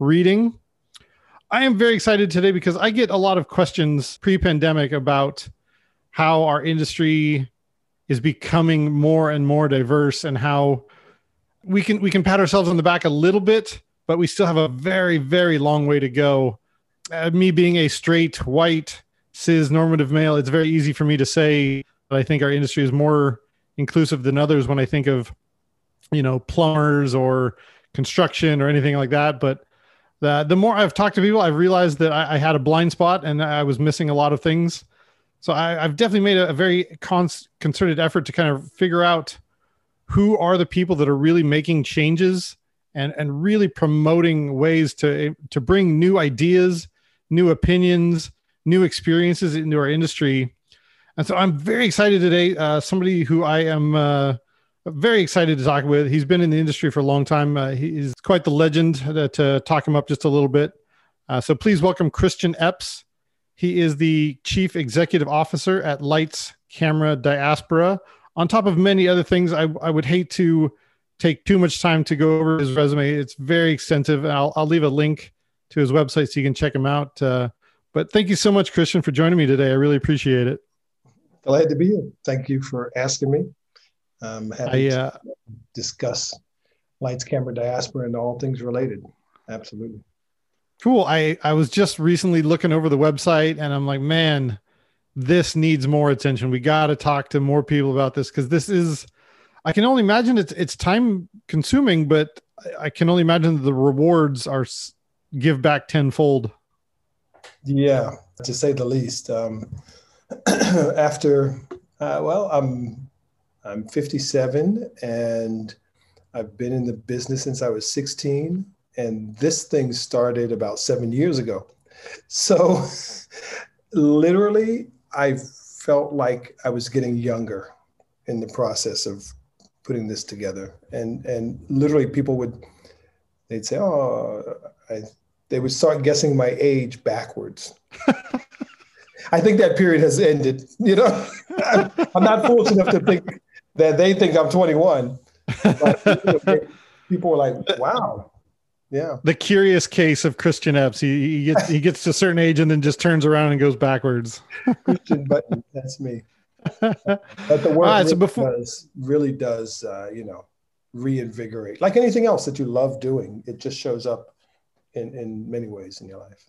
reading. I am very excited today because I get a lot of questions pre pandemic about how our industry is becoming more and more diverse and how we can we can pat ourselves on the back a little bit but we still have a very very long way to go uh, me being a straight white cis normative male it's very easy for me to say that i think our industry is more inclusive than others when i think of you know plumbers or construction or anything like that but the the more I've talked to people, I've realized that I, I had a blind spot and I was missing a lot of things. So I, have definitely made a, a very concerted effort to kind of figure out who are the people that are really making changes and and really promoting ways to to bring new ideas, new opinions, new experiences into our industry. And so I'm very excited today. Uh, somebody who I am. Uh, very excited to talk with. He's been in the industry for a long time. Uh, he's quite the legend to, to, talk him up just a little bit. Uh, so please welcome Christian Epps. He is the chief executive officer at Lights Camera Diaspora. On top of many other things, I, I would hate to take too much time to go over his resume. It's very extensive. I'll, I'll leave a link to his website so you can check him out. Uh, but thank you so much, Christian, for joining me today. I really appreciate it. Glad to be here. Thank you for asking me um, having I, uh, discuss lights, camera, diaspora, and all things related. Absolutely. Cool. I I was just recently looking over the website, and I'm like, man, this needs more attention. We got to talk to more people about this because this is. I can only imagine it's it's time consuming, but I can only imagine the rewards are give back tenfold. Yeah, to say the least. Um, after, uh, well, I'm I'm 57 and I've been in the business since I was 16. And this thing started about seven years ago. So literally, I felt like I was getting younger in the process of putting this together. And, and literally, people would, they'd say, Oh, I, they would start guessing my age backwards. I think that period has ended. You know, I'm, I'm not foolish enough to think that they think I'm 21. People were like, wow. Yeah. The curious case of Christian Epps. He, he gets he gets to a certain age and then just turns around and goes backwards. Christian Button, that's me. But the work right, so before- does, really does uh, you know reinvigorate. Like anything else that you love doing, it just shows up in in many ways in your life.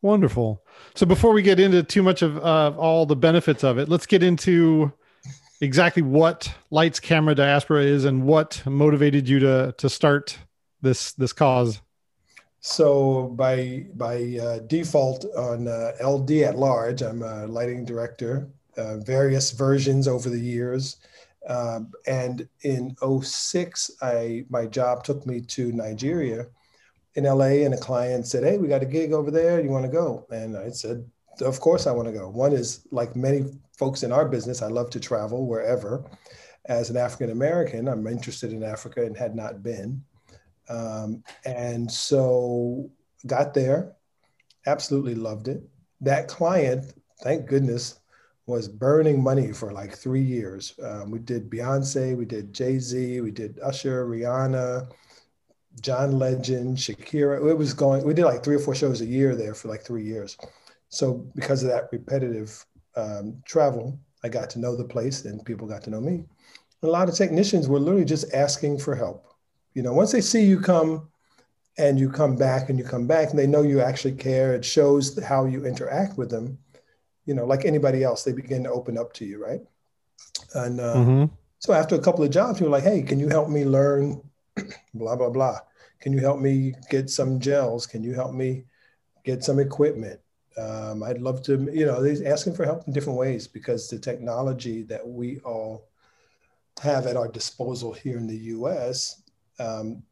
Wonderful. So before we get into too much of uh, all the benefits of it, let's get into exactly what Lights Camera Diaspora is and what motivated you to to start this this cause. So by by uh, default on uh, LD at large, I'm a lighting director, uh, various versions over the years. Um, and in 06, I my job took me to Nigeria in LA and a client said, Hey, we got a gig over there. You want to go? And I said, Of course I want to go. One is like many folks in our business, I love to travel wherever. As an African American, I'm interested in Africa and had not been. Um, and so got there, absolutely loved it. That client, thank goodness, was burning money for like three years. Um, we did Beyonce, we did Jay Z, we did Usher, Rihanna, John Legend, Shakira. It was going, we did like three or four shows a year there for like three years. So because of that repetitive um, travel, I got to know the place and people got to know me. A lot of technicians were literally just asking for help. You know, once they see you come and you come back and you come back and they know you actually care, it shows how you interact with them. you know, like anybody else, they begin to open up to you, right? And uh, hmm so after a couple of jobs, people were like, hey, can you help me learn blah, blah, blah? Can you help me get some gels? Can you help me get some equipment? Um, I'd love to, you know, they're asking for help in different ways because the technology that we all have at our disposal here in the US um,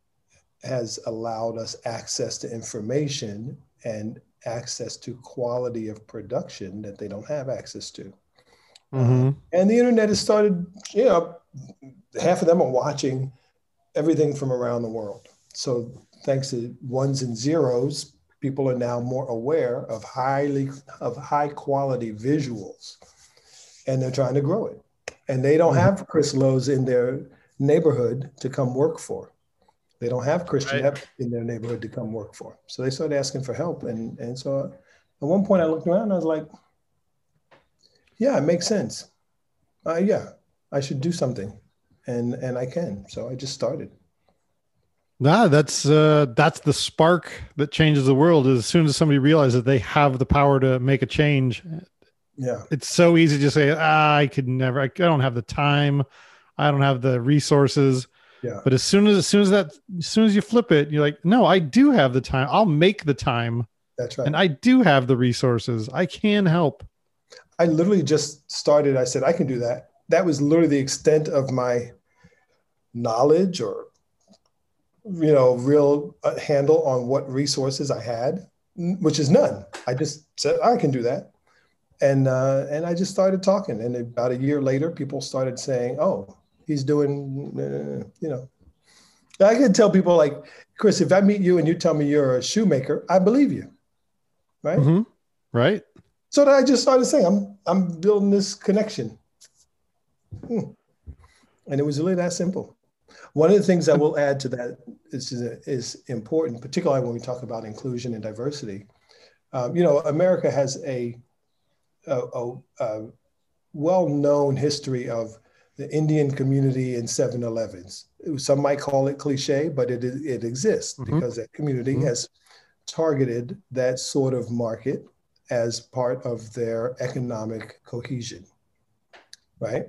has allowed us access to information and access to quality of production that they don't have access to. hmm And the internet has started, you know, half of them are watching everything from around the world. So thanks to ones and zeros, people are now more aware of highly of high quality visuals and they're trying to grow it. And they don't have Chris Lowe's in their neighborhood to come work for. They don't have Christian Right. In their neighborhood to come work for. So they started asking for help. And, and so at one point I looked around and I was like, yeah, it makes sense. Uh, yeah, I should do something. And, and I can. So I just started. Nah, that's uh, that's the spark that changes the world. As soon as somebody realizes that they have the power to make a change, Yeah. it's so easy to say, ah, "I could never. I don't have the time. I don't have the resources." Yeah. But as soon as as soon as that as soon as you flip it, you're like, "No, I do have the time. I'll make the time, That's right. and I do have the resources. I can help." I literally just started. I said, I can do that. That was literally the extent of my knowledge or, you know, real uh, handle on what resources I had, which is none. I just said, I can do that. And, uh, and I just started talking. And about a year later, people started saying, oh, he's doing, uh, you know, I can tell people like, Chris, if I meet you and you tell me you're a shoemaker, I believe you. Right. hmm Right? So that I just started saying, I'm I'm building this connection. Hmm. And it was really that simple. One of the things I will add to that is, is important, particularly when we talk about inclusion and diversity. Um, you know, America has a, a, a, a well-known history of the Indian community in 7-Elevens. Some might call it cliche, but it, it exists Mhm. because that community Mhm. has targeted that sort of market as part of their economic cohesion, right?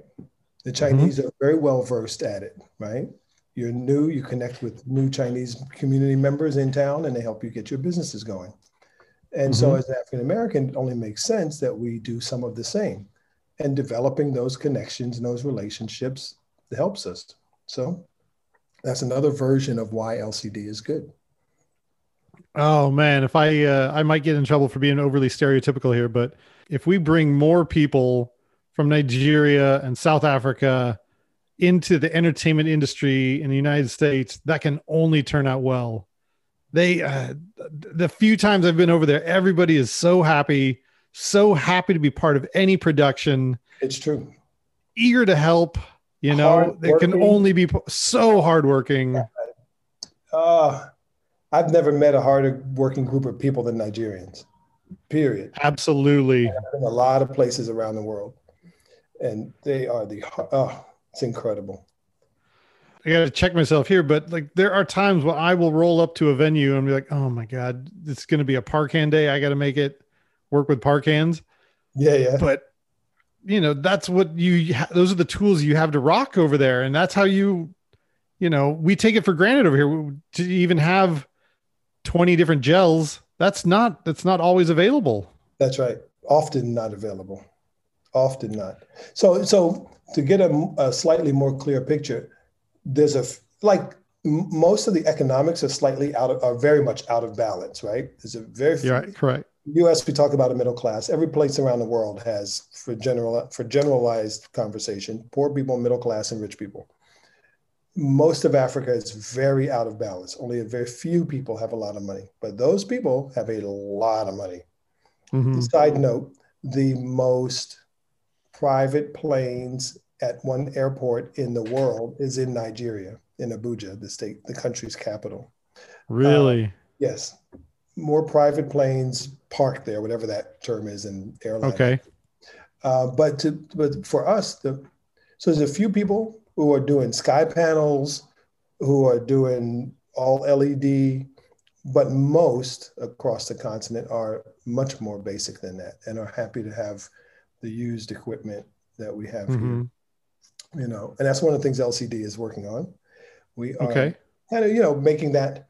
The Chinese are very well versed at it, right? You're new, you connect with new Chinese community members in town and they help you get your businesses going. And so, Mhm. as an African American, it only makes sense that we do some of the same. And developing those connections and those relationships helps us. So, that's another version of why LCD is good. Oh man, if I uh, I might get in trouble for being overly stereotypical here, but if we bring more people from Nigeria and South Africa into the entertainment industry in the United States, that can only turn out well. They uh, the few times I've been over there, everybody is so happy, so happy to be part of any production, It's true. eager to help. You know, they can only be so hardworking. Uh, I've never met a harder working group of people than Nigerians, period. Absolutely. In a lot of places around the world. And they are the, oh, it's incredible. I got to check myself here, but like there are times when I will roll up to a venue and be like, "Oh my god, it's going to be a par can day. I got to make it work with par cans." Yeah, yeah. But you know, that's what you. Those are the tools you have to rock over there, and that's how you. You know, we take it for granted over here to even have twenty different gels. That's not. That's not always available. That's right. Often not available. Often not. So, so to get a, a slightly more clear picture, there's a like m- most of the economics are slightly out of, are very much out of balance, right? There's a very Yeah, right, correct. U.S. We talk about a middle class. Every place around the world has, for general for generalized conversation, poor people, middle class, and rich people. Most of Africa is very out of balance. Only a very few people have a lot of money, but those people have a lot of money. Mhm. Side note: the most private planes at one airport in the world is in Nigeria, in Abuja, the state, the country's capital. Really? Yes, more private planes parked there, whatever that term is in airline. okay. Uh, but to but for us, the so there's a few people who are doing sky panels, who are doing all LED, but most across the continent are much more basic than that and are happy to have the used equipment that we have mm-hmm. here. You know, and that's one of the things LCD is working on. We are okay. kind of, you know, making that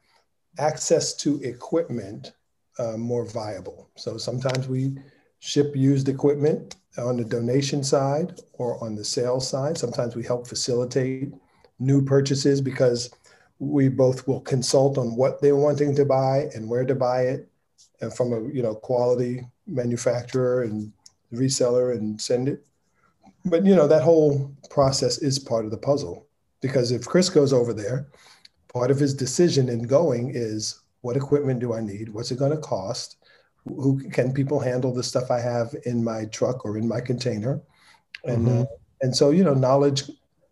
access to equipment uh, more viable. So sometimes we ship used equipment on the donation side or on the sales side. Sometimes we help facilitate new purchases because we both will consult on what they're wanting to buy and where to buy it and from a you know quality manufacturer and reseller and send it but you know that whole process is part of the puzzle because if chris goes over there part of his decision in going is what equipment do i need what's it going to cost who can people handle the stuff i have in my truck or in my container and mm-hmm. uh, and so you know knowledge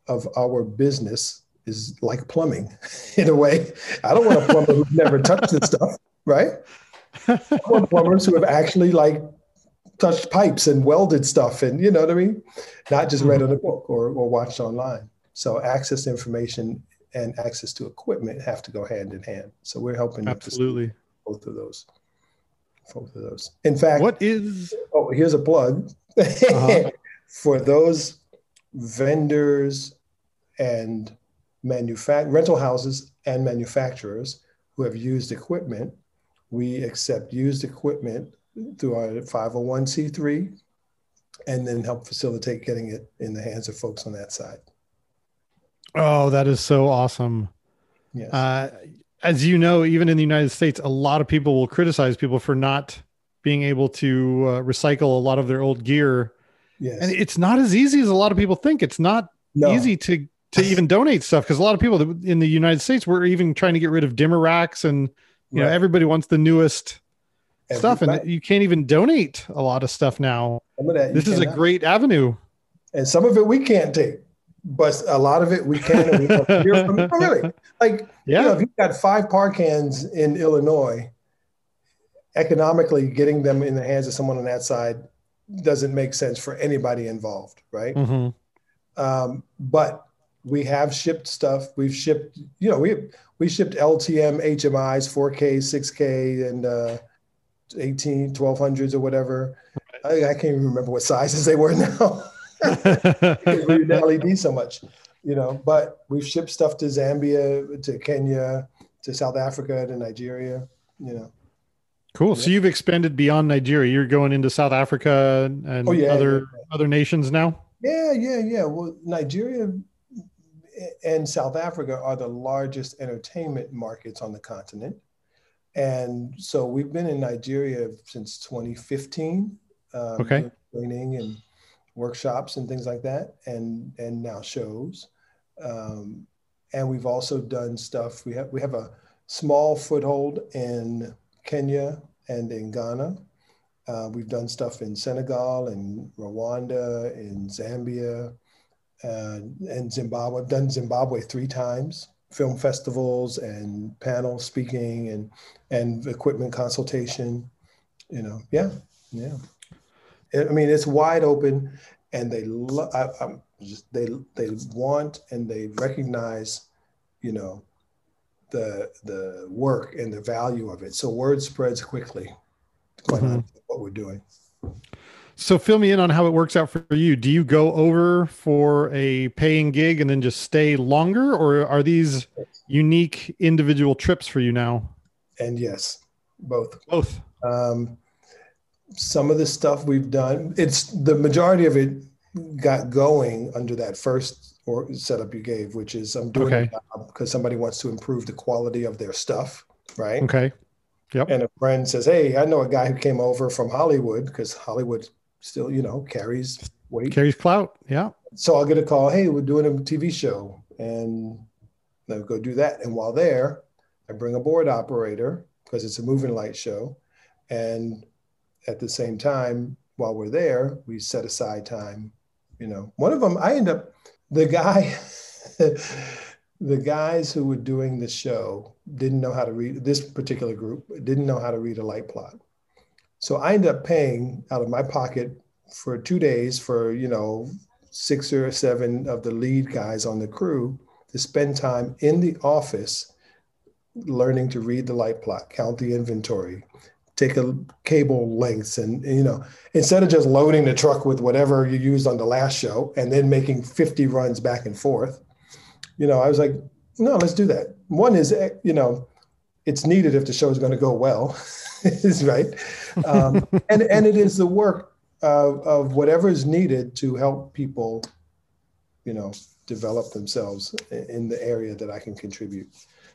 of our business is like plumbing in a way. I don't want a plumber who's never touched this stuff, right? I want plumbers who have actually like touched pipes and welded stuff and you know what I mean? Not just read mm-hmm. in a book or, or watched online. So access to information and access to equipment have to go hand in hand. So we're helping absolutely both of those. Both of those. In fact, what is oh here's a plug uh-huh. for those vendors and manufact rental houses and manufacturers who have used equipment. We accept used equipment through our 501c3 and then help facilitate getting it in the hands of folks on that side. Oh, that is so awesome. Yes. Uh, as you know, even in the United States, a lot of people will criticize people for not being able to uh, recycle a lot of their old gear. Yes. And it's not as easy as a lot of people think. It's not no. easy to to even donate stuff because a lot of people in the United States were even trying to get rid of dimmer racks and you right. know everybody wants the newest stuff and you can't even donate a lot of stuff now. this is a great avenue. And some of it we can't take, but a lot of it we can. And we hear from oh, really. Like, yeah. you know, if you've got five par cans in Illinois, economically getting them in the hands of someone on that side doesn't make sense for anybody involved, right? Mm-hmm. Um, but we have shipped stuff. We've shipped, you know, we we shipped LTM HMIs, 4K, 6K, and uh, 18, 1200s or whatever. I, I, can't even remember what sizes they were now. we use LED so much, you know. But we've shipped stuff to Zambia, to Kenya, to South Africa, to Nigeria, you know. Cool. Yeah. So you've expanded beyond Nigeria. You're going into South Africa and oh, yeah, other yeah, other nations now. Yeah, yeah, yeah. Well, Nigeria and South Africa are the largest entertainment markets on the continent. And so we've been in Nigeria since 2015. Um, okay. Training and workshops and things like that, and and now shows. Um, and we've also done stuff. We have we have a small foothold in Kenya and in Ghana. Uh, we've done stuff in Senegal and Rwanda, in Zambia, uh, and Zimbabwe. I've done Zimbabwe three times, film festivals and panel speaking and and equipment consultation. You know, yeah, yeah. I mean, it's wide open, and they lo- I, I'm just they they want and they recognize, you know, the the work and the value of it. So word spreads quickly. Quite mm-hmm. what we're doing. So fill me in on how it works out for you. Do you go over for a paying gig and then just stay longer, or are these unique individual trips for you now? And yes, both. Both. Um, some of the stuff we've done, it's the majority of it got going under that first or setup you gave, which is I'm doing okay. because somebody wants to improve the quality of their stuff, right? Okay. Yep. And a friend says, "Hey, I know a guy who came over from Hollywood because Hollywood still, you know, carries weight. Carries clout. Yeah. So I'll get a call. Hey, we're doing a TV show, and I'll go do that. And while there, I bring a board operator because it's a moving light show, and at the same time, while we're there, we set aside time. You know, one of them, I end up the guy. the guys who were doing the show didn't know how to read this particular group didn't know how to read a light plot so I ended up paying out of my pocket for two days for, you know, six or seven of the lead guys on the crew to spend time in the office learning to read the light plot, count the inventory, take a cable lengths, and, and, you know, instead of just loading the truck with whatever you used on the last show and then making 50 runs back and forth, you know, I was like, no, let's do that. One is, eh, you know, it's needed if the show is going to go well, right, um, and and it is the work of, of whatever is needed to help people, you know, develop themselves in the area that I can contribute.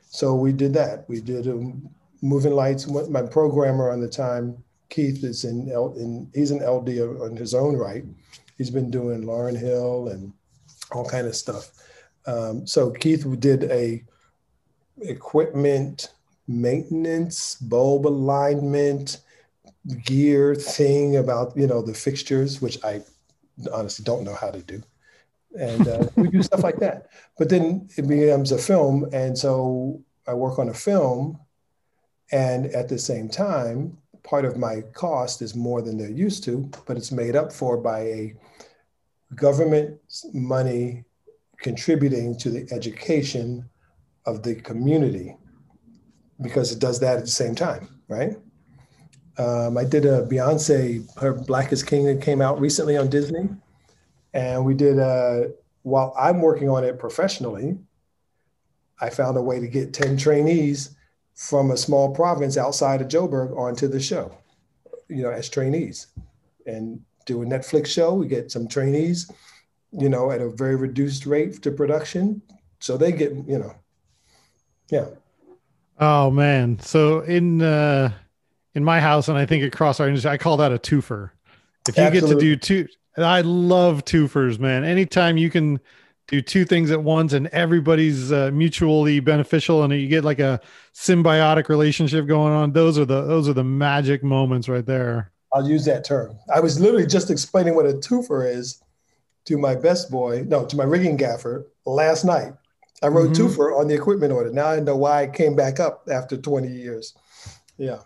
So we did that. We did um, moving lights. My programmer on the time, Keith, is in, L, in he's an LD on his own right. He's been doing Lauryn Hill and all kind of stuff. Um, so Keith did a equipment maintenance, bulb alignment, gear thing about you know the fixtures, which I honestly don't know how to do, and uh, we do stuff like that. But then it becomes a film, and so I work on a film, and at the same time, part of my cost is more than they're used to, but it's made up for by a government money contributing to the education of the community because it does that at the same time, right? Um, I did a Beyonce, her Black is King that came out recently on Disney. And we did, a, while I'm working on it professionally, I found a way to get 10 trainees from a small province outside of Joburg onto the show, you know, as trainees. And do a Netflix show, we get some trainees, you know, at a very reduced rate to production. So they get, you know, yeah. Oh man. So in uh in my house and I think across our industry, I call that a twofer. If you Absolutely. get to do two I love twofers, man. Anytime you can do two things at once and everybody's uh, mutually beneficial and you get like a symbiotic relationship going on, those are the those are the magic moments right there. I'll use that term. I was literally just explaining what a twofer is to my best boy, no, to my rigging gaffer last night. I wrote mm-hmm. twofer on the equipment order. Now I know why it came back up after 20 years. Yeah.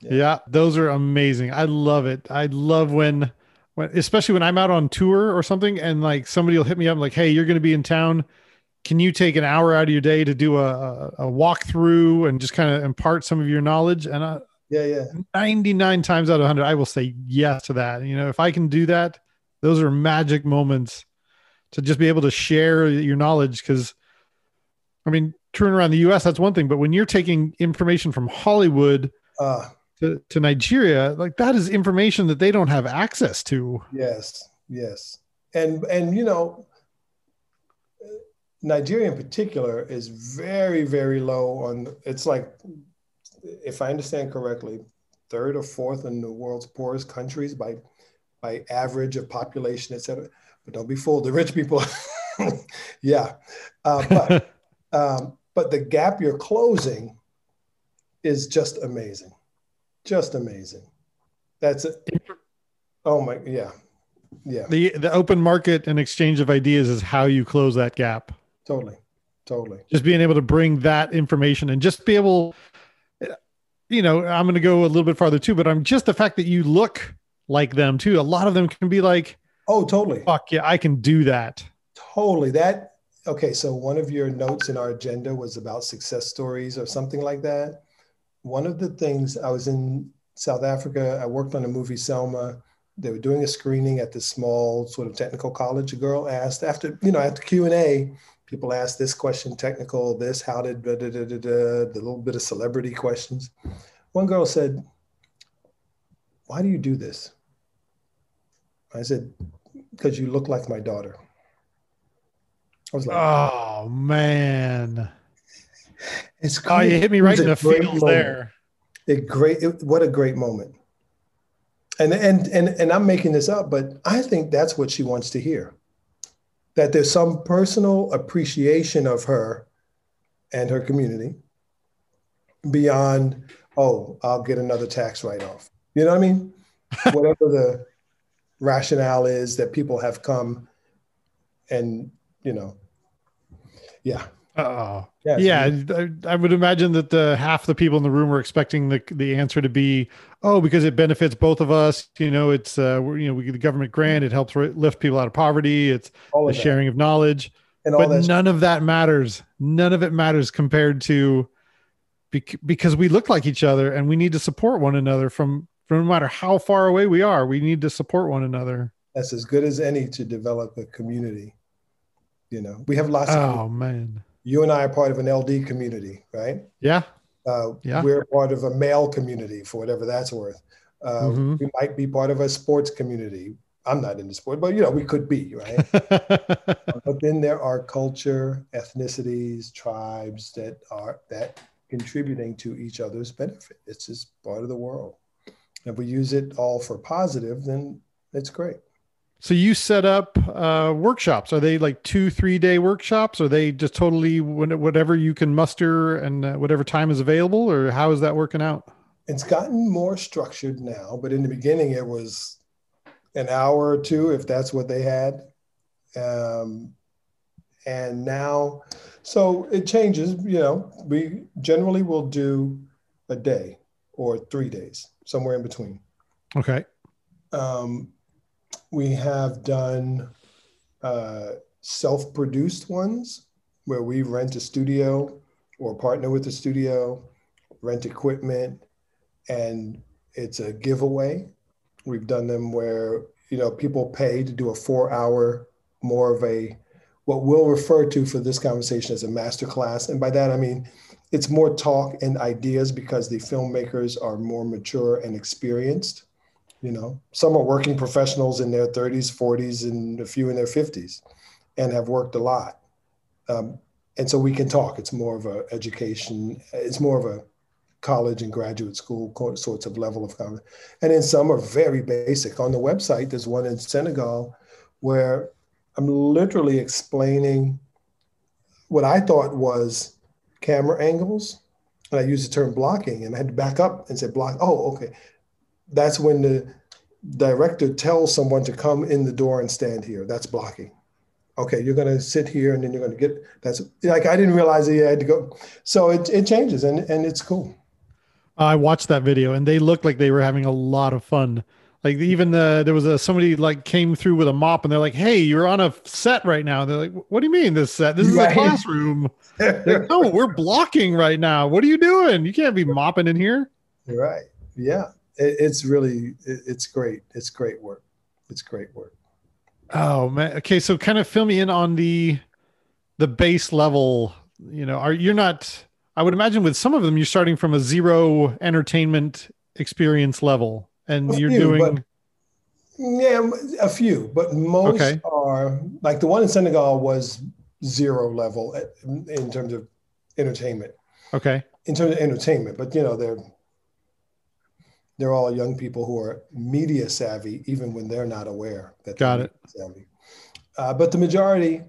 Yeah. Yeah, those are amazing. I love it. I love when when especially when I'm out on tour or something and like somebody will hit me up like, "Hey, you're going to be in town. Can you take an hour out of your day to do a a, a walkthrough and just kind of impart some of your knowledge?" And I, yeah, yeah. 99 times out of 100 I will say yes to that. You know, if I can do that, those are magic moments to just be able to share your knowledge cuz I mean, touring around the U.S. that's one thing, but when you're taking information from Hollywood uh, to, to Nigeria, like that is information that they don't have access to. Yes, yes, and and you know, Nigeria in particular is very very low on. It's like, if I understand correctly, third or fourth in the world's poorest countries by by average of population, et cetera. But don't be fooled, the rich people. yeah, uh, but. Um, but the gap you're closing is just amazing, just amazing. That's it. Oh my, yeah, yeah. The the open market and exchange of ideas is how you close that gap. Totally, totally. Just being able to bring that information and just be able, you know, I'm going to go a little bit farther too, but I'm just the fact that you look like them too. A lot of them can be like, oh, totally. Fuck yeah, I can do that. Totally. That okay, so one of your notes in our agenda was about success stories or something like that. One of the things I was in South Africa, I worked on a movie Selma. They were doing a screening at this small sort of technical college. A girl asked after, you know, after Q and A, people asked this question, technical, this, how did, da, da, da, da, da, the little bit of celebrity questions. One girl said, why do you do this? I said, because you look like my daughter. I was like, oh man, it's oh you hit me right in the feels there. It great, it, what a great moment. And and and and I'm making this up, but I think that's what she wants to hear. That there's some personal appreciation of her and her community beyond, oh, I'll get another tax write-off. You know what I mean? Whatever the rationale is that people have come and you know, yeah. Oh, yeah. yeah I, I, would imagine that the half the people in the room were expecting the the answer to be, oh, because it benefits both of us. You know, it's uh, you know, we get the government grant, it helps lift people out of poverty. It's all the sharing of knowledge, and but none of that matters. None of it matters compared to bec- because we look like each other and we need to support one another from from no matter how far away we are. We need to support one another. That's as good as any to develop a community. You know, we have lots. Oh of, man, you and I are part of an LD community, right? Yeah. Uh, yeah. We're part of a male community for whatever that's worth. Uh, mm-hmm. We might be part of a sports community. I'm not into sport, but you know, we could be, right? but then there are culture, ethnicities, tribes that are that contributing to each other's benefit. It's just part of the world. If we use it all for positive, then it's great. So you set up uh, workshops. Are they like two, three day workshops? Are they just totally whatever you can muster and uh, whatever time is available, or how is that working out? It's gotten more structured now, but in the beginning it was an hour or two, if that's what they had. Um, and now, so it changes. You know, we generally will do a day or three days, somewhere in between. Okay. Um, we have done uh, self produced ones where we rent a studio or partner with a studio, rent equipment, and it's a giveaway. We've done them where you know people pay to do a four hour more of a what we'll refer to for this conversation as a master class. And by that I mean it's more talk and ideas because the filmmakers are more mature and experienced you know some are working professionals in their 30s 40s and a few in their 50s and have worked a lot. Um, and so we can talk. It's more of a education it's more of a college and graduate school sorts of level of conversation and then some are very basic. On the website there's one in senegal where i'm literally explaining what i thought was camera angles and i used the term blocking and i had to back up and say block oh okay that's when the director tells someone to come in the door and stand here. That's blocking. Okay, you're going to sit here and then you're going to get that's like I didn't realize that you had to go. So it, it changes and, and it's cool. I watched that video and they looked like they were having a lot of fun. Like even the there was a somebody like came through with a mop and they're like, "Hey, you're on a set right now." And they're like, "What do you mean this set? This is right. a classroom." like, no, we're blocking right now. What are you doing? You can't be mopping in here. Right. Yeah it, it's really it, it's great. It's great work. It's great work. Oh man. Okay, so kind of fill me in on the the base level. You know, are you're not? I would imagine with some of them, you're starting from a zero entertainment experience level, and you're few, doing. But, yeah, a few, but most okay. are like the one in Senegal was zero level in terms of entertainment. Okay. In terms of entertainment, but you know they're they're all young people who are media savvy, even when they're not aware that got it. Savvy. Uh, but the majority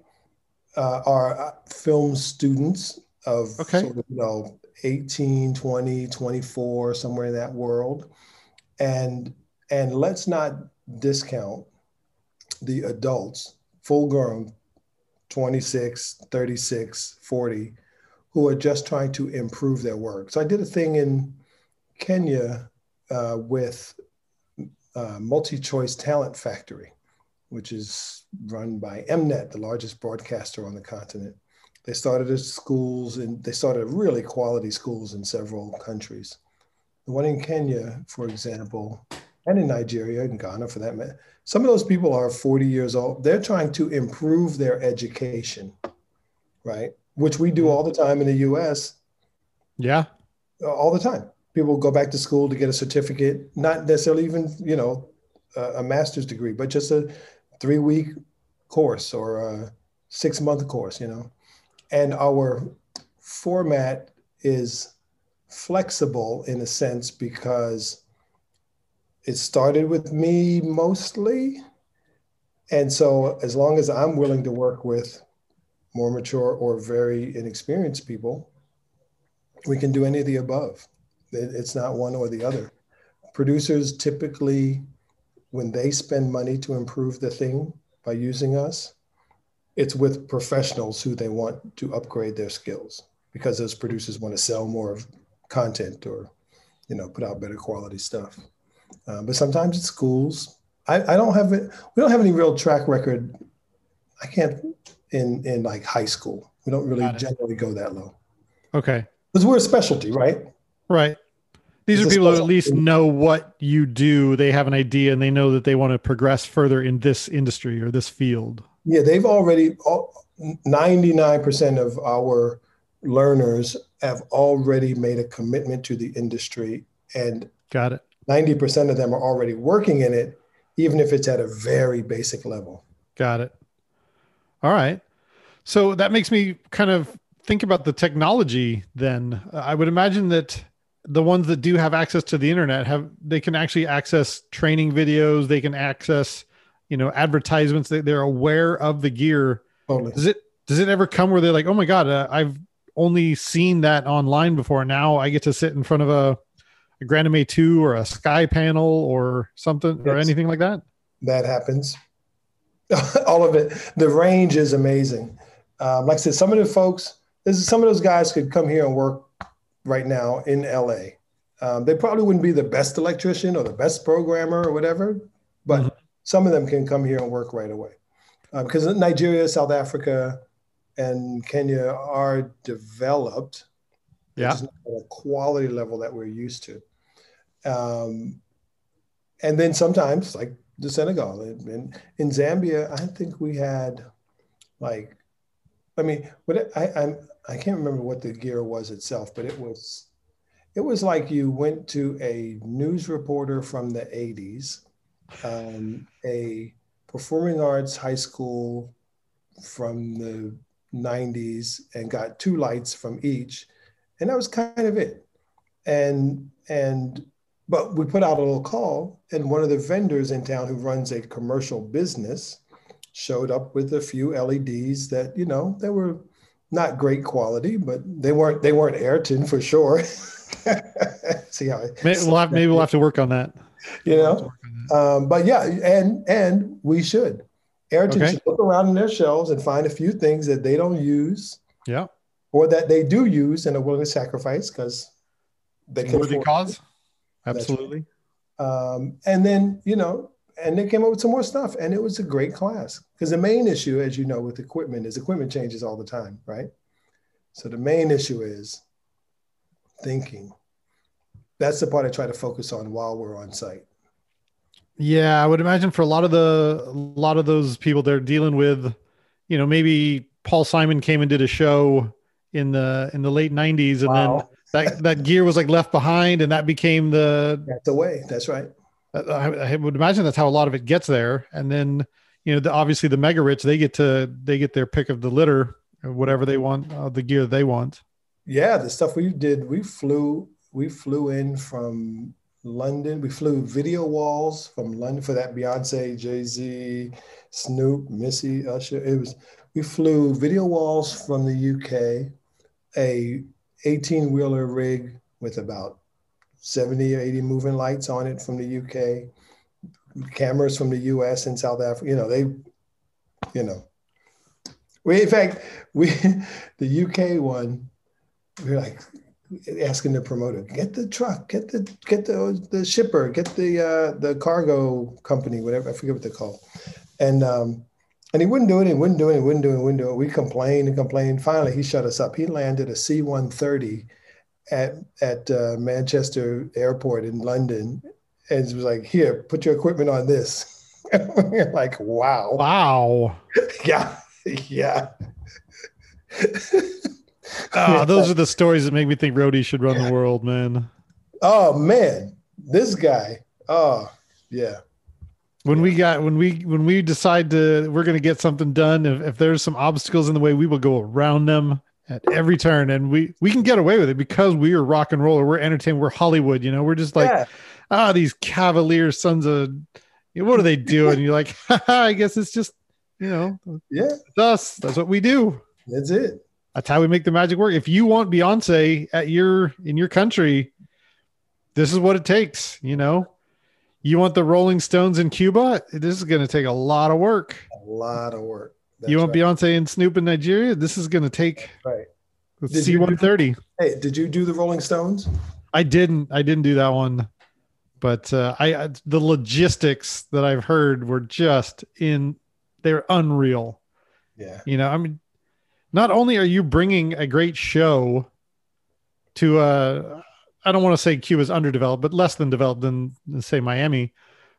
uh, are uh, film students of okay. sort of, you know 18, 20, 24, somewhere in that world, and and let's not discount the adults, full grown, 26, 36, 40, who are just trying to improve their work. So I did a thing in Kenya uh, with uh, Multi Choice Talent Factory, which is run by Mnet, the largest broadcaster on the continent. They started at schools and they started really quality schools in several countries. The one in Kenya, for example, and in Nigeria and Ghana for that matter, some of those people are 40 years old. They're trying to improve their education, right? Which we do all the time in the US. Yeah. All the time people go back to school to get a certificate, not necessarily even, you know, a, a master's degree, but just a three week course or a six month course, you know. And our format is flexible in a sense because it started with me mostly. And so, as long as I'm willing to work with more mature or very inexperienced people, we can do any of the above. It's not one or the other. Producers typically, when they spend money to improve the thing by using us, it's with professionals who they want to upgrade their skills because those producers want to sell more of content or, you know, put out better quality stuff. Uh, but sometimes it's schools. I, I don't have it. We don't have any real track record. I can't in in like high school. We don't really generally go that low. Okay. Because we're a specialty, right? Right. These It's are people who at least thing. know what you do. They have an idea and they know that they want to progress further in this industry or this field. Yeah, they've already, ninety-nine percent of our learners have already made a commitment to the industry, and Got it. ninety percent of them are already working in it, even if it's at a very basic level. Got it. All right. So that makes me kind of think about the technology then. I would imagine that the ones that do have access to the internet have they can actually access training videos, they can access, you know, advertisements, they, they're aware of the gear. Totally. Does it does it ever come where they're like, "Oh my god, uh, I've only seen that online before. Now I get to sit in front of a a grandMA2 or a Sky panel or something or anything like that?" that happens. All of it. The range is amazing. Um, like I said, some of the folks, this is, some of those guys could come here and work right now in LA. Um, they probably wouldn't be the best electrician or the best programmer or whatever, but Mhm. some of them can come here and work right away. Because Nigeria, South Africa, and Kenya are developed. Yeah. just not at a quality level that we're used to. Um, and then sometimes, like the Senegal, and in, in Zambia, I think we had like, I mean, what I I'm, I can't remember what the gear was itself, but it was it was like you went to a news reporter from the 80s, um, a performing arts high school from the 90s, and got two lights from each, and that was kind of it. And and but we put out a little call, and one of the vendors in town who runs a commercial business showed up with a few LEDs that you know they were not great quality, but they weren't they weren't Ayrton for sure. See how I, Maybe we'll have maybe we'll have to work on that. you We'll have to know. that. Um, but yeah, and and we should. Ayrton Okay. should look around in their shelves and find a few things that they don't use Yeah. or that they do use and are willing to sacrifice because they can Worthy cause. right. Absolutely. um, and then you know and they came up with some more stuff and it was a great class because the main issue as you know with equipment is equipment changes all the time right so the main issue is thinking that's the part i try to focus on while we're on site Yeah, I would imagine for a lot of the a lot of those people they're dealing with, you know, maybe Paul Simon came and did a show in the in the late '90s, and Wow. then that that gear was like left behind, and that became the. that's the way that's right I, would imagine that's how a lot of it gets there, and then you know, the, obviously the mega rich they get to they get their pick of the litter, whatever they want, uh, the gear they want. yeah the stuff we did we flew we flew in from london. We flew video walls from london for that beyonce jay-z snoop missy usher. It was we flew video walls from the uk a 18 wheeler rig with about 70 or 80 moving lights on it from the uk cameras from the us and south africa you know they you know we in fact we the uk one we're like asking the promoter, get the truck, get the get the the shipper, get the uh, the cargo company, whatever I forget what they're called, and um, and he wouldn't do it, he wouldn't do it, he wouldn't do it, he wouldn't do it. We complained and complained. Finally, he shut us up. He landed a C one thirty at at uh, Manchester Airport in London, and was like, "Here, put your equipment on this." we're like, "Wow, Wow, yeah, yeah." Ah, those are the stories that make me think roadies should run the world, man. Oh man, this guy. Oh yeah, when we got when we when we decide to we're going to get something done if, if there's some obstacles in the way we will go around them at every turn and we we can get away with it because we are rock and roll or we're entertained we're hollywood you know? We're just like yeah. ah these cavalier sons of what are they doing and you're like i guess it's just you know yeah, it's us. That's what we do. That's it. that's how we make the magic work. If you want beyonce at your in your country this is what it takes you know? You want the rolling stones in cuba this is going to take a lot of work. A lot of work. That's you want right. beyonce and snoop in nigeria this is going to take Right. You do- c130 Hey, did you do the Rolling Stones? i didn't i didn't do that one but uh, I, I the logistics that i've heard were just in they're unreal Yeah. you know i mean not only are you bringing a great show to uh I don't want to say Cuba's underdeveloped, but less than developed than, than say Miami.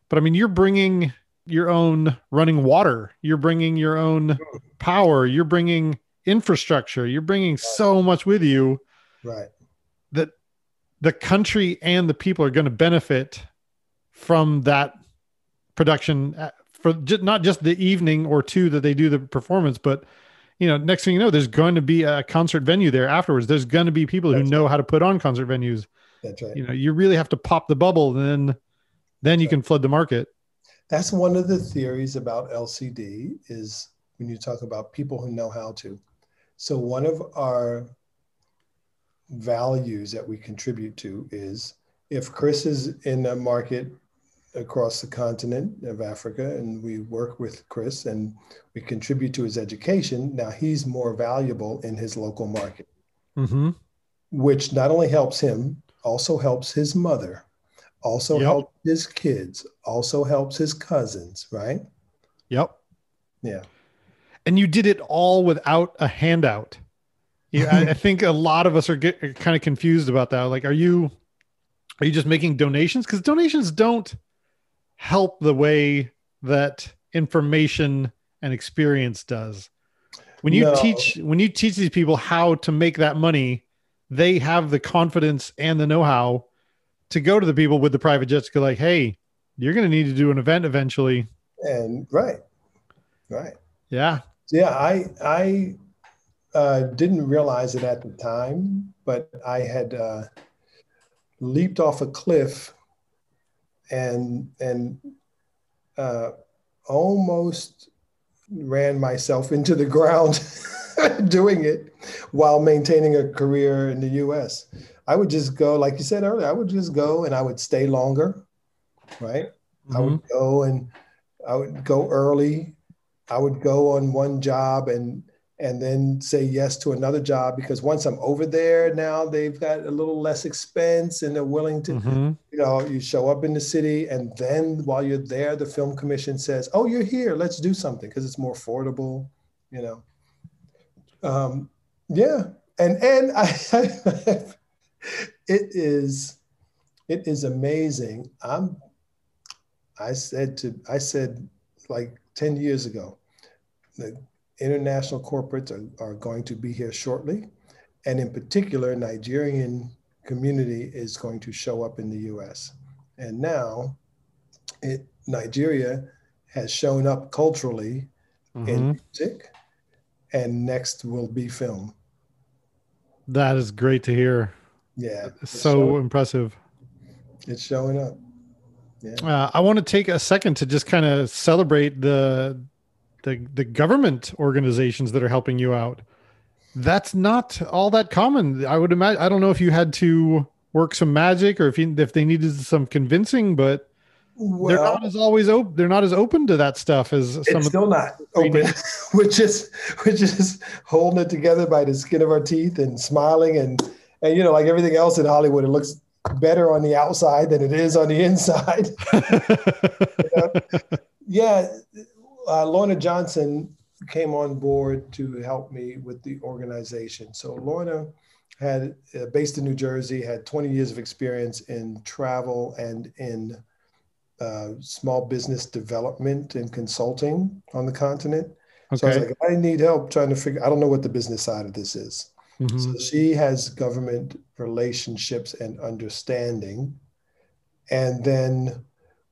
But I mean, you're bringing your own running water, you're bringing your own power, you're bringing infrastructure, you're bringing so much with you Right. that the country and the people are going to benefit from that production uh, for ju- not just the evening or two that they do the performance, but you know, next thing you know, there's going to be a concert venue there afterwards. There's going to be people who That's know how to put on concert venues. That's right. You know, you really have to pop the bubble, and then then you can flood the market. That's one of the theories about LCD is when you talk about people who know how to. So one of our values that we contribute to is if Chris is in a market across the continent of Africa and we work with Chris and we contribute to his education, now he's more valuable in his local market, Mm-hmm. which not only helps him, also helps his mother, also Yep. helps his kids, also helps his cousins, right? Yep. Yeah. And you did it all without a handout. Yeah, I, I think a lot of us are, get, are kind of confused about that. Like, are you are you just making donations? Because donations don't help the way that information and experience does. When you No. teach when you teach these people how to make that money, they have the confidence and the know-how to go to the people with the private jets go like, hey, you're going to need to do an event eventually. And right, right. Yeah. Yeah, I I uh, didn't realize it at the time, but I had uh, leaped off a cliff and and uh, almost ran myself into the ground doing it while maintaining a career in the U.S. I would just go, like you said earlier, I would just go and I would stay longer, right? I Mhm. would go and I would go early. I would go on one job and and then say yes to another job because once I'm over there now they've got a little less expense and they're willing to Mhm. you know you show up in the city and then while you're there the film commission says oh you're here let's do something because it's more affordable you know um, yeah and and I, it is it is amazing i'm i said to i said like 10 years ago the international corporates are, are going to be here shortly and in particular nigerian community is going to show up in the us and now it, nigeria has shown up culturally Mhm. in music and next will be film That is great to hear. Yeah So showing- impressive. it's showing up yeah Uh, I want to take a second to just kind of celebrate the, the the government organizations that are helping you out. That's not all that common. I would imagine. I don't know if you had to work some magic or if you, if they needed some convincing, but well, they're not as always open. They're not as open to that stuff as some. it's Of, still not open we're just we're just holding it together by the skin of our teeth and smiling and and you know like everything else in hollywood it looks better on the outside than it is on the inside yeah uh, lorna johnson came on board to help me with the organization so lorna had uh, based in new jersey had 20 years of experience in travel and in uh, small business development and consulting on the continent Okay. so I was like, I need help trying to figure. I don't know what the business side of this is. Mhm. So she has government relationships and understanding, and then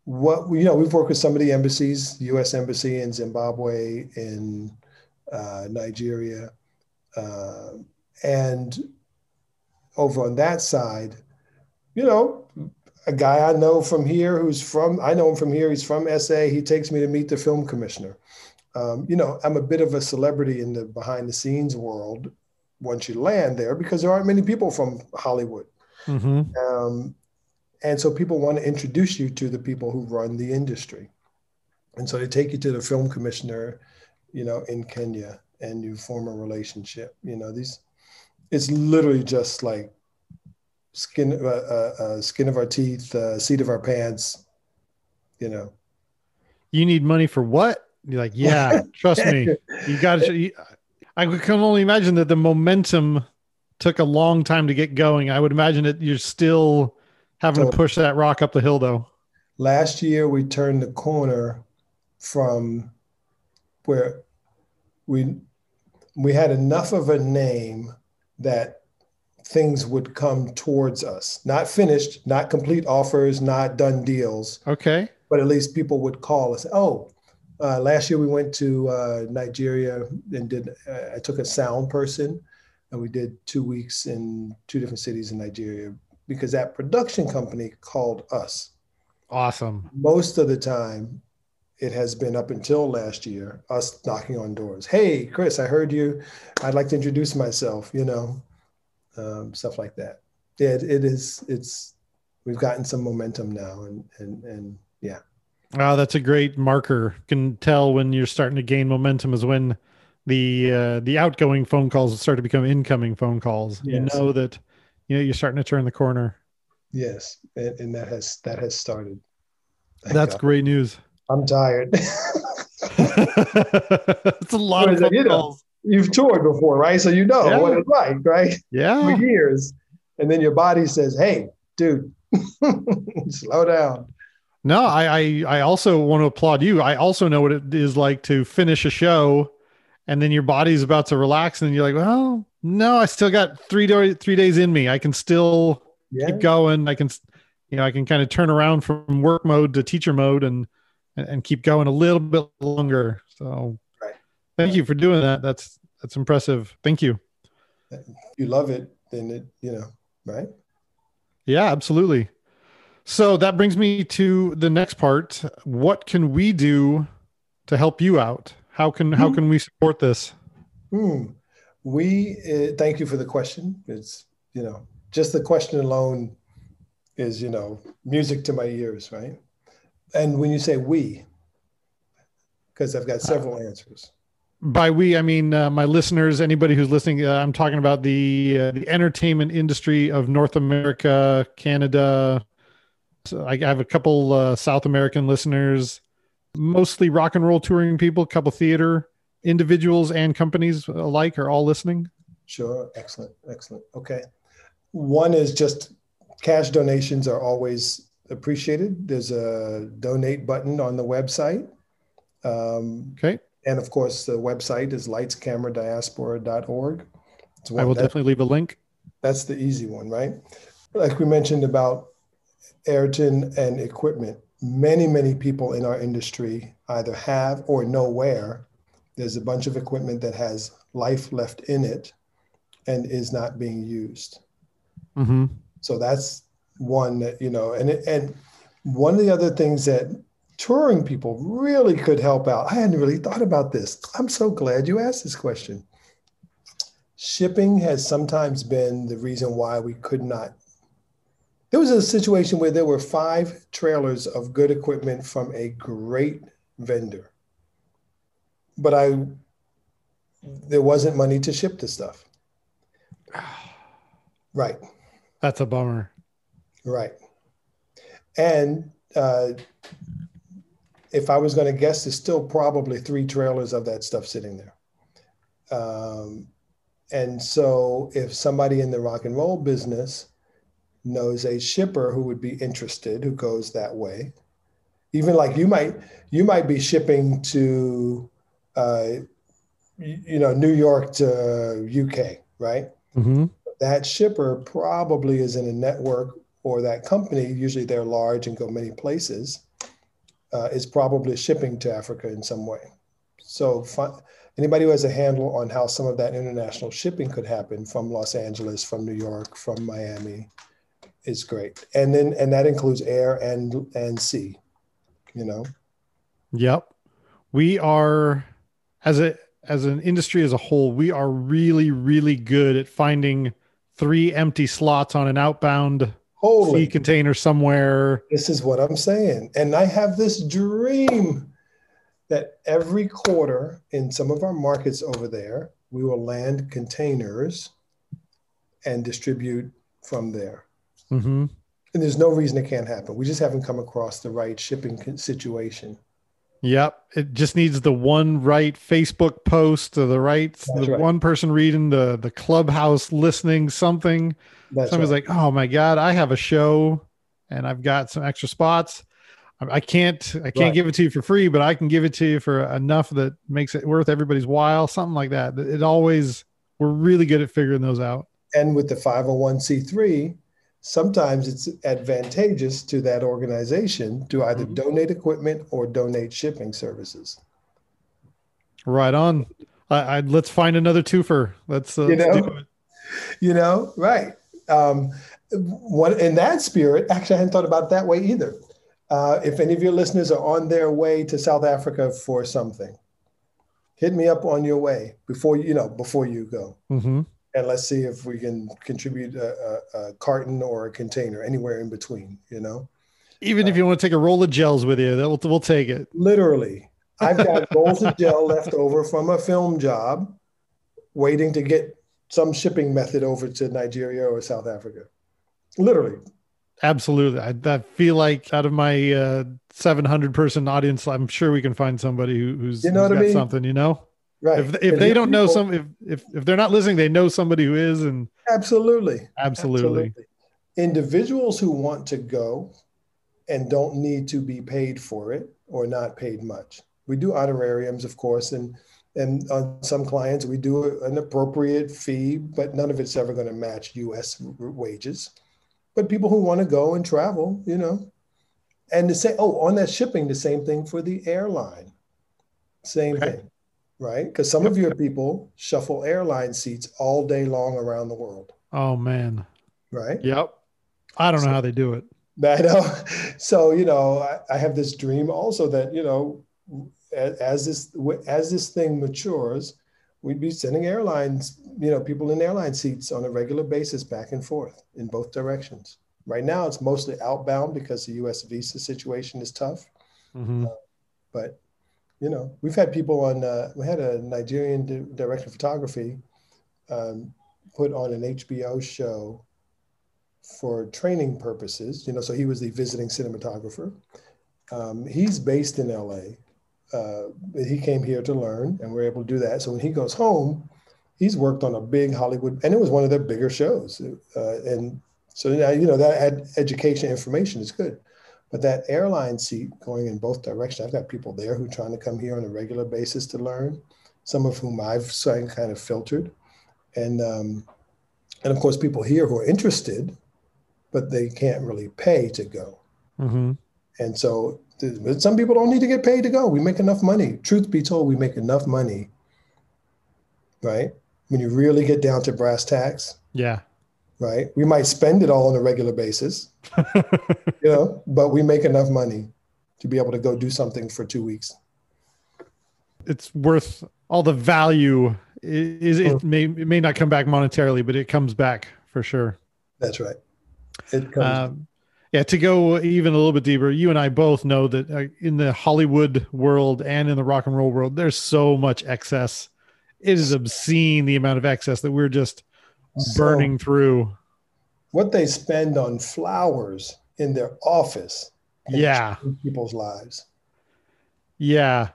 what we, you know, we've worked with some of the embassies, the U.S. embassy in Zimbabwe, in uh, Nigeria, uh, and over on that side, you know, a guy I know from here who's from, I know him from here. He's from SA. He takes me to meet the film commissioner um, you know, I'm a bit of a celebrity in the behind the scenes world once you land there because there aren't many people from Hollywood. Mhm. Um, and so people want to introduce you to the people who run the industry. And so they take you to the film commissioner, you know, in Kenya and you form a relationship. You know, these, it's literally just like skin, uh, uh, uh, skin of our teeth, uh, seat of our pants, you know. You need money for what? You're like, yeah, trust me. You got to. I can only imagine that the momentum took a long time to get going. I would imagine that you're still having to push that rock up the hill though. Last year we turned the corner from where we we had enough of a name that things would come towards us. Not finished, not complete offers, not done deals. Okay. But at least people would call us. Oh, uh, last year we went to uh, Nigeria and did. Uh, I took a sound person, and we did two weeks in two different cities in Nigeria because that production company called us. Awesome. Most of the time, it has been up until last year us knocking on doors hey chris i heard you i'd like to introduce myself you know um, stuff like that yeah it, it is it's we've gotten some momentum now and and and yeah wow that's a great marker can tell when you're starting to gain momentum is when the uh, the outgoing phone calls start to become incoming phone calls yes. you know that you know you're starting to turn the corner yes and, and that has that has started Thank that's God. great news I'm tired. it's a lot of you know, You've toured before, right? So you know yeah. what it's like, right? Yeah. For years. And then your body says, hey, dude, slow down. No, I, I I also want to applaud you. I also know what it is like to finish a show and then your body's about to relax and you're like, well, no, I still got three day, three days in me. I can still yeah. keep going. I can, you know, I can kind of turn around from work mode to teacher mode and and, and keep going a little bit longer. So right. thank you for doing that. That's that's impressive. Thank you. If you love it, then it, you know, right? Yeah, absolutely. So that brings me to the next part. What can we do to help you out? How can how hmm. can we support this? Hmm. We uh, thank you for the question. It's you know just the question alone is you know music to my ears, right? And when you say we, because I've got several answers. By we, I mean uh, my listeners, anybody who's listening. Uh, I'm talking about the uh, the entertainment industry of North America, Canada. So I have a couple uh, South American listeners, mostly rock and roll touring people, a couple theater individuals and companies alike are all listening. Sure, excellent, excellent. Okay, one is just cash donations are always appreciated. There's a donate button on the website. Um, okay. And of course, the website is lightscameradiaspora.org. I will definitely leave a link. That's the easy one, right? Like we mentioned about Ayrton and equipment, many, many people in our industry either have or know where there's a bunch of equipment that has life left in it and is not being used. Mm-hmm. So that's one that you know and and one of the other things that touring people really could help out i hadn't really thought about this i'm so glad you asked this question shipping has sometimes been the reason why we could not there was a situation where there were five trailers of good equipment from a great vendor but i there wasn't money to ship the stuff right that's a bummer Right. And uh, if I was going to guess, there's still probably three trailers of that stuff sitting there. Um, and so if somebody in the rock and roll business knows a shipper who would be interested, who goes that way, even like you might, you might be shipping to, uh, you know, New York to UK, right? Mm-hmm. That shipper probably is in a network or that company, usually they're large and go many places, uh, is probably shipping to Africa in some way. So anybody who has a handle on how some of that international shipping could happen from Los Angeles, from New York, from Miami, is great. And then and that includes air and and sea. You know. Yep, we are as a as an industry as a whole, we are really really good at finding three empty slots on an outbound Holy. sea container somewhere. This is what I'm saying. And I have this dream that every quarter in some of our markets over there, we will land containers and distribute from there. Mm-hmm. And there's no reason it can't happen. We just haven't come across the right shipping situation. Yep. It just needs the one right Facebook post or the right That's the right. one person reading the the clubhouse listening something. That's Somebody's right. like, "Oh my god, I have a show and I've got some extra spots. I can't I can't Right. give it to you for free, but I can give it to you for enough that makes it worth everybody's while, something like that." It always we're really good at figuring those out. and with the 501c3 sometimes it's advantageous to that organization to either Mhm. donate equipment or donate shipping services Right on. I, I let's find another twofer. Let's, uh, You let's know? do it. you know right um, one in that spirit actually i hadn't thought about it that way either uh, if any of your listeners are on their way to south africa for something hit me up on your way before you know before you go Mhm. And let's see if we can contribute a, a, a carton or a container anywhere in between you know Even if you want to take a roll of gels with you, that we'll, we'll take it. literally i've got rolls of gel left over from a film job waiting to get some shipping method over to nigeria or south africa literally Absolutely. I, I feel like out of my uh, 700 person audience, I'm sure we can find somebody who, who's, You know who's what I got mean? something, you know, right. If, if they don't know some, if, if, if they're not listening, they know somebody who is. And absolutely. Absolutely. individuals who want to go and don't need to be paid for it or not paid much. We do honorariums of course and and on some clients we do an appropriate fee but none of it's ever going to match us wages. But people who want to go and travel you know. And to say oh on that shipping the same thing for the airline. Same Okay. thing right because some of your people shuffle airline seats all day long around the world Oh man. right Yep. I don't know how they do it. I know. So you know, I, I have this dream also that you know, as, as this as this thing matures, we'd be sending airlines, you know, people in airline seats on a regular basis back and forth in both directions. Right now, it's mostly outbound because the U.S. visa situation is tough. Mhm. But you know, we've had people on. Uh, we had a Nigerian di- director of photography um, put on an HBO show for training purposes. You know, so he was the visiting cinematographer. Um, he's based in LA. Uh, he came here to learn, and we're able to do that. So when he goes home, he's worked on a big Hollywood, and it was one of their bigger shows. Uh, and so now you know that ed- education information is good. But that airline seat going in both directions, I've got people there who are trying to come here on a regular basis to learn, some of whom I've kind of filtered. And, um, and of course, people here who are interested, but they can't really pay to go. Mhm. And so some people don't need to get paid to go. We make enough money. Truth be told, we make enough money, right? When you really get down to brass tacks, Yeah. Right? We might spend it all on a regular basis, you know, but we make enough money to be able to go do something for two weeks. it's worth all the value is it may it may not come back monetarily but it comes back for sure That's right. It comes. um, yeah to go even a little bit deeper you and i both know that uh, in the hollywood world and in the rock and roll world there's so much excess it is obscene the amount of excess that we're just So burning through what they spend on flowers in their office yeah people's lives. yeah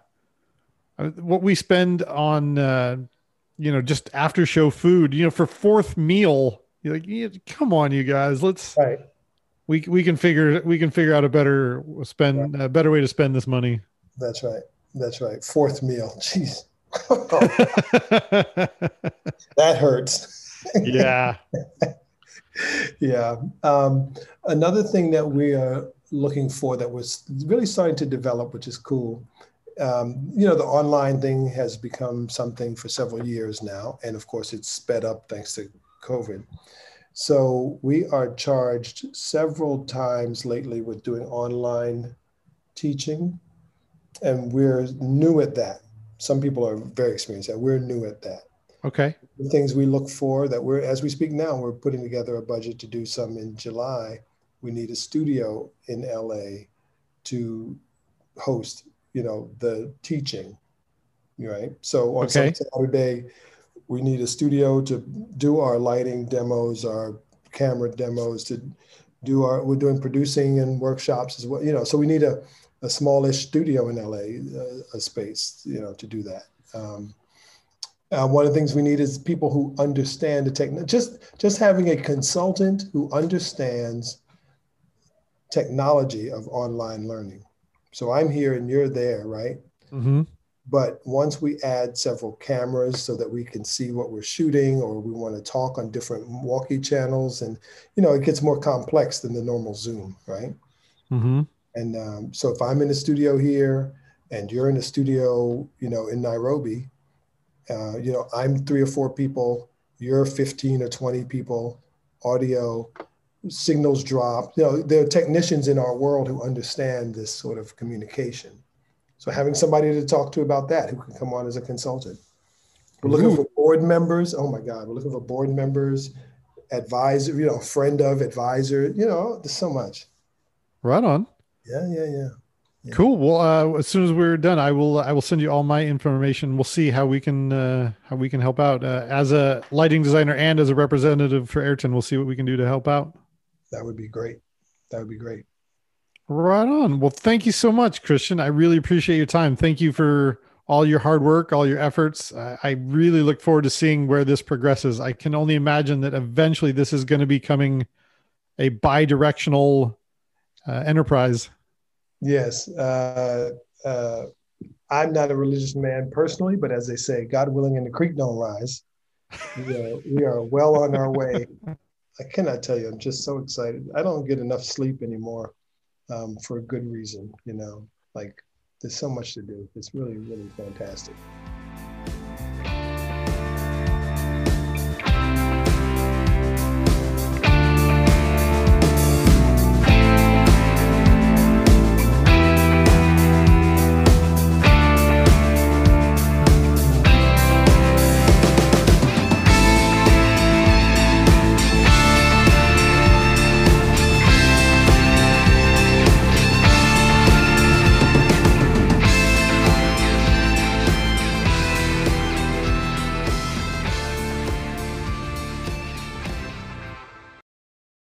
Uh, what we spend on uh you know just after show food you know for fourth meal you're like yeah, come on you guys let's Right. we we can figure we can figure out a better spend a better way to spend this money. That's right. That's right. Fourth meal. Jeez. that hurts. Yeah. yeah. Um, another thing that we are looking for that was really starting to develop, which is cool. Um, you know, the online thing has become something for several years now. And of course, it's sped up thanks to COVID. So we are charged several times lately with doing online teaching. And we're new at that. Some people are very experienced at we're new at that Okay. the things we look for that we're as we speak now we're putting together a budget to do some in july we need a studio in la to host you know the teaching right so on Okay. saturday we need a studio to do our lighting demos our camera demos to do our we're doing producing and workshops as well you know so we need a a smallish studio in LA, uh, a space, you know, to do that. Um, uh, one of the things we need is people who understand the technology. Just just having a consultant who understands technology of online learning. So I'm here and you're there, right? Mm-hmm. But once we add several cameras so that we can see what we're shooting, or we want to talk on different walkie channels, and you know, it gets more complex than the normal Zoom, right? Mm-hmm. And um, so if I'm in the studio here and you're in the studio, you know, in Nairobi, uh, you know, I'm three or four people, you're 15 or 20 people, audio, signals drop. You know, there are technicians in our world who understand this sort of communication. So having somebody to talk to about that who can come on as a consultant. We're looking Ooh. for board members. Oh my God, we're looking for board members, advisor, you know, friend of advisor. You know, there's so much. Right on. Yeah, yeah, yeah. Yeah. Cool. Well, uh, as soon as we're done, I will I will send you all my information. We'll see how we can uh, how we can help out uh, as a lighting designer and as a representative for Ayrton. We'll see what we can do to help out. That would be great. That would be great. Right on. Well, thank you so much, Christian. I really appreciate your time. Thank you for all your hard work, all your efforts. I, I really look forward to seeing where this progresses. I can only imagine that eventually this is going to be coming a bi-directional uh, enterprise. Yes. Uh, uh, I'm not a religious man personally, but as they say, God willing and the creek don't rise. We are, we are well on our way. I cannot tell you, I'm just so excited. I don't get enough sleep anymore um, for a good reason. You know, like there's so much to do. It's really, really fantastic.